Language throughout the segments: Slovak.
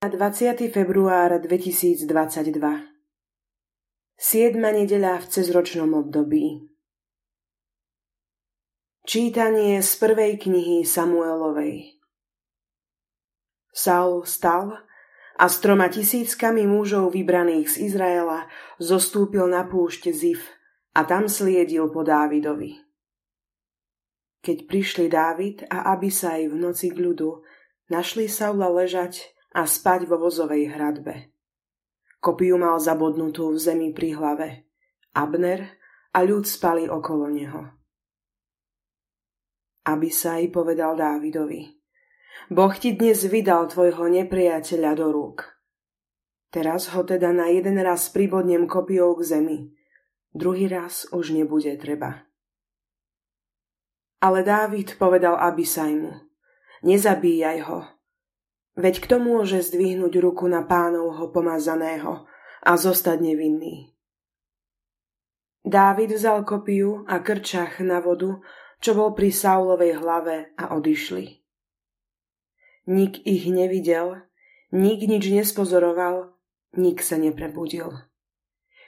20. február 2022 Siedma nedeľa v cezročnom období Čítanie z prvej knihy Samuelovej Saul stal a s troma tisíckami mužov vybraných z Izraela zostúpil na púšť Zif a tam sliedil po Dávidovi. Keď prišli Dávid a Abisaj v noci k ľudu, našli Saula ležať a spať vo vozovej hradbe. Kopiu mal zabodnutú v zemi pri hlave. Abner a ľud spali okolo neho. Aby sa i povedal Dávidovi. Boh ti dnes vydal tvojho nepriateľa do rúk. Teraz ho teda na jeden raz pribodnem kopiou k zemi. Druhý raz už nebude treba. Ale Dávid povedal Abisajmu, nezabíjaj ho, Veď kto môže zdvihnúť ruku na pánovho pomazaného a zostať nevinný? Dávid vzal kopiu a krčach na vodu, čo bol pri Saulovej hlave a odišli. Nik ich nevidel, nik nič nespozoroval, nik sa neprebudil.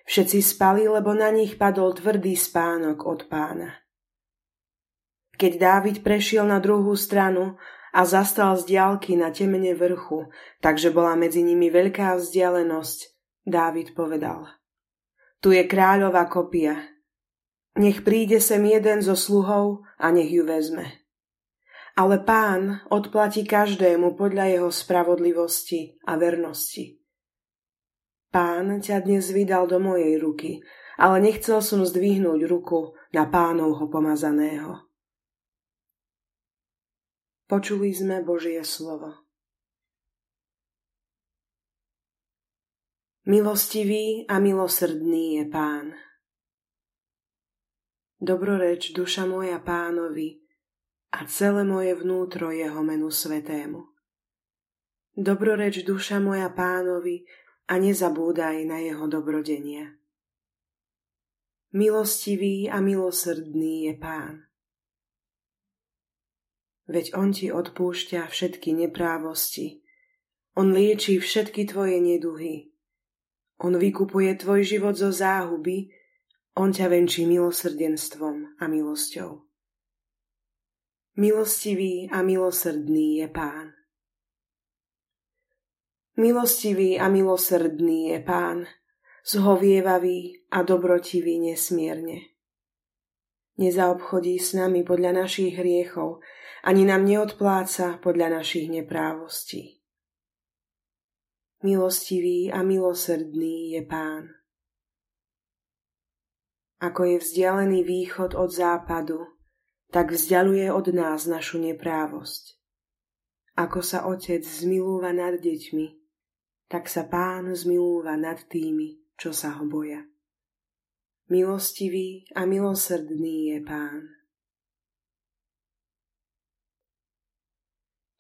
Všetci spali, lebo na nich padol tvrdý spánok od pána. Keď Dávid prešiel na druhú stranu a zastal z diálky na temene vrchu, takže bola medzi nimi veľká vzdialenosť, Dávid povedal. Tu je kráľová kopia. Nech príde sem jeden zo sluhov a nech ju vezme. Ale pán odplatí každému podľa jeho spravodlivosti a vernosti. Pán ťa dnes vydal do mojej ruky, ale nechcel som zdvihnúť ruku na pánovho pomazaného. Počuli sme Božie slovo. Milostivý a milosrdný je Pán. Dobroreč duša moja pánovi a celé moje vnútro jeho menu svetému. Dobroreč duša moja pánovi a nezabúdaj na jeho dobrodenia. Milostivý a milosrdný je Pán veď On ti odpúšťa všetky neprávosti. On lieči všetky tvoje neduhy. On vykupuje tvoj život zo záhuby, On ťa venčí milosrdenstvom a milosťou. Milostivý a milosrdný je Pán. Milostivý a milosrdný je Pán, zhovievavý a dobrotivý nesmierne. Nezaobchodí s nami podľa našich hriechov, ani nám neodpláca podľa našich neprávostí. Milostivý a milosrdný je Pán. Ako je vzdialený východ od západu, tak vzdialuje od nás našu neprávosť. Ako sa otec zmilúva nad deťmi, tak sa pán zmilúva nad tými, čo sa ho boja. Milostivý a milosrdný je pán.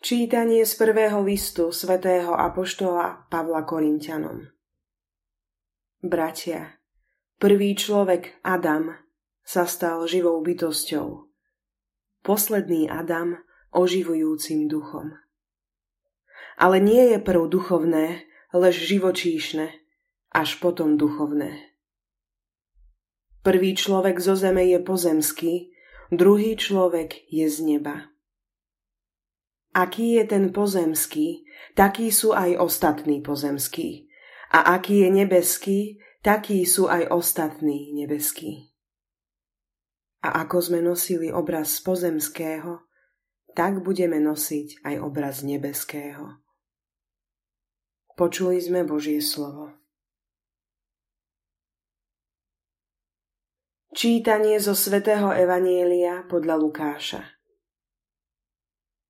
Čítanie z prvého listu svätého Apoštola Pavla Korintianom Bratia, prvý človek Adam sa stal živou bytosťou. Posledný Adam oživujúcim duchom. Ale nie je prv duchovné, lež živočíšne, až potom duchovné. Prvý človek zo zeme je pozemský, druhý človek je z neba. Aký je ten pozemský, takí sú aj ostatní pozemskí. A aký je nebeský, takí sú aj ostatní nebeskí. A ako sme nosili obraz pozemského, tak budeme nosiť aj obraz nebeského. Počuli sme Božie slovo. Čítanie zo svätého Evanielia podľa Lukáša.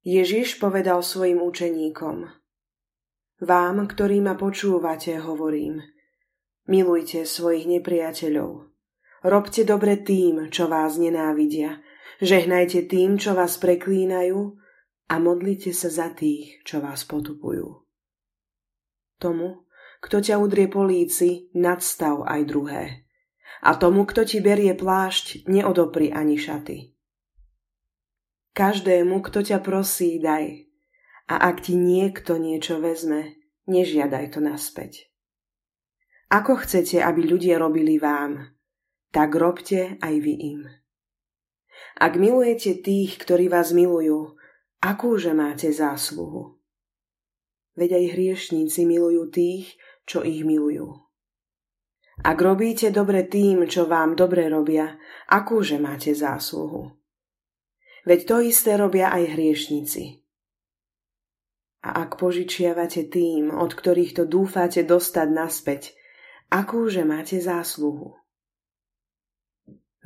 Ježiš povedal svojim učeníkom Vám, ktorí ma počúvate, hovorím, milujte svojich nepriateľov. Robte dobre tým, čo vás nenávidia. Žehnajte tým, čo vás preklínajú a modlite sa za tých, čo vás potupujú. Tomu, kto ťa udrie po líci, nadstav aj druhé. A tomu, kto ti berie plášť, neodopri ani šaty. Každému, kto ťa prosí, daj. A ak ti niekto niečo vezme, nežiadaj to naspäť. Ako chcete, aby ľudia robili vám, tak robte aj vy im. Ak milujete tých, ktorí vás milujú, akúže máte zásluhu? Veď aj hriešníci milujú tých, čo ich milujú. Ak robíte dobre tým, čo vám dobre robia, akúže máte zásluhu? Veď to isté robia aj hriešnici. A ak požičiavate tým, od ktorých to dúfate dostať naspäť, akúže máte zásluhu?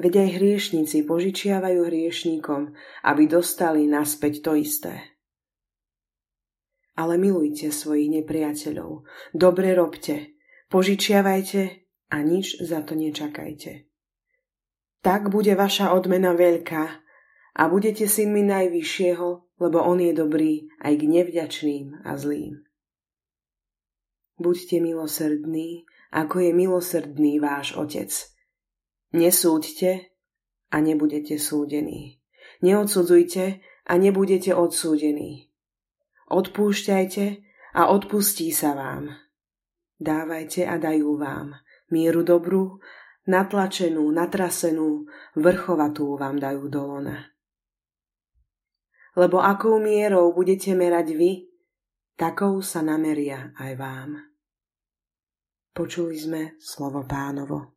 Veď aj hriešnici požičiavajú hriešníkom, aby dostali naspäť to isté. Ale milujte svojich nepriateľov, dobre robte, požičiavajte a nič za to nečakajte. Tak bude vaša odmena veľká a budete synmi najvyššieho, lebo on je dobrý aj k nevďačným a zlým. Buďte milosrdní, ako je milosrdný váš Otec. Nesúďte a nebudete súdení. Neodsudzujte a nebudete odsúdení. Odpúšťajte a odpustí sa vám. Dávajte a dajú vám mieru dobrú, natlačenú, natrasenú, vrchovatú vám dajú do lona. Lebo akou mierou budete merať vy, takou sa nameria aj vám. Počuli sme slovo pánovo.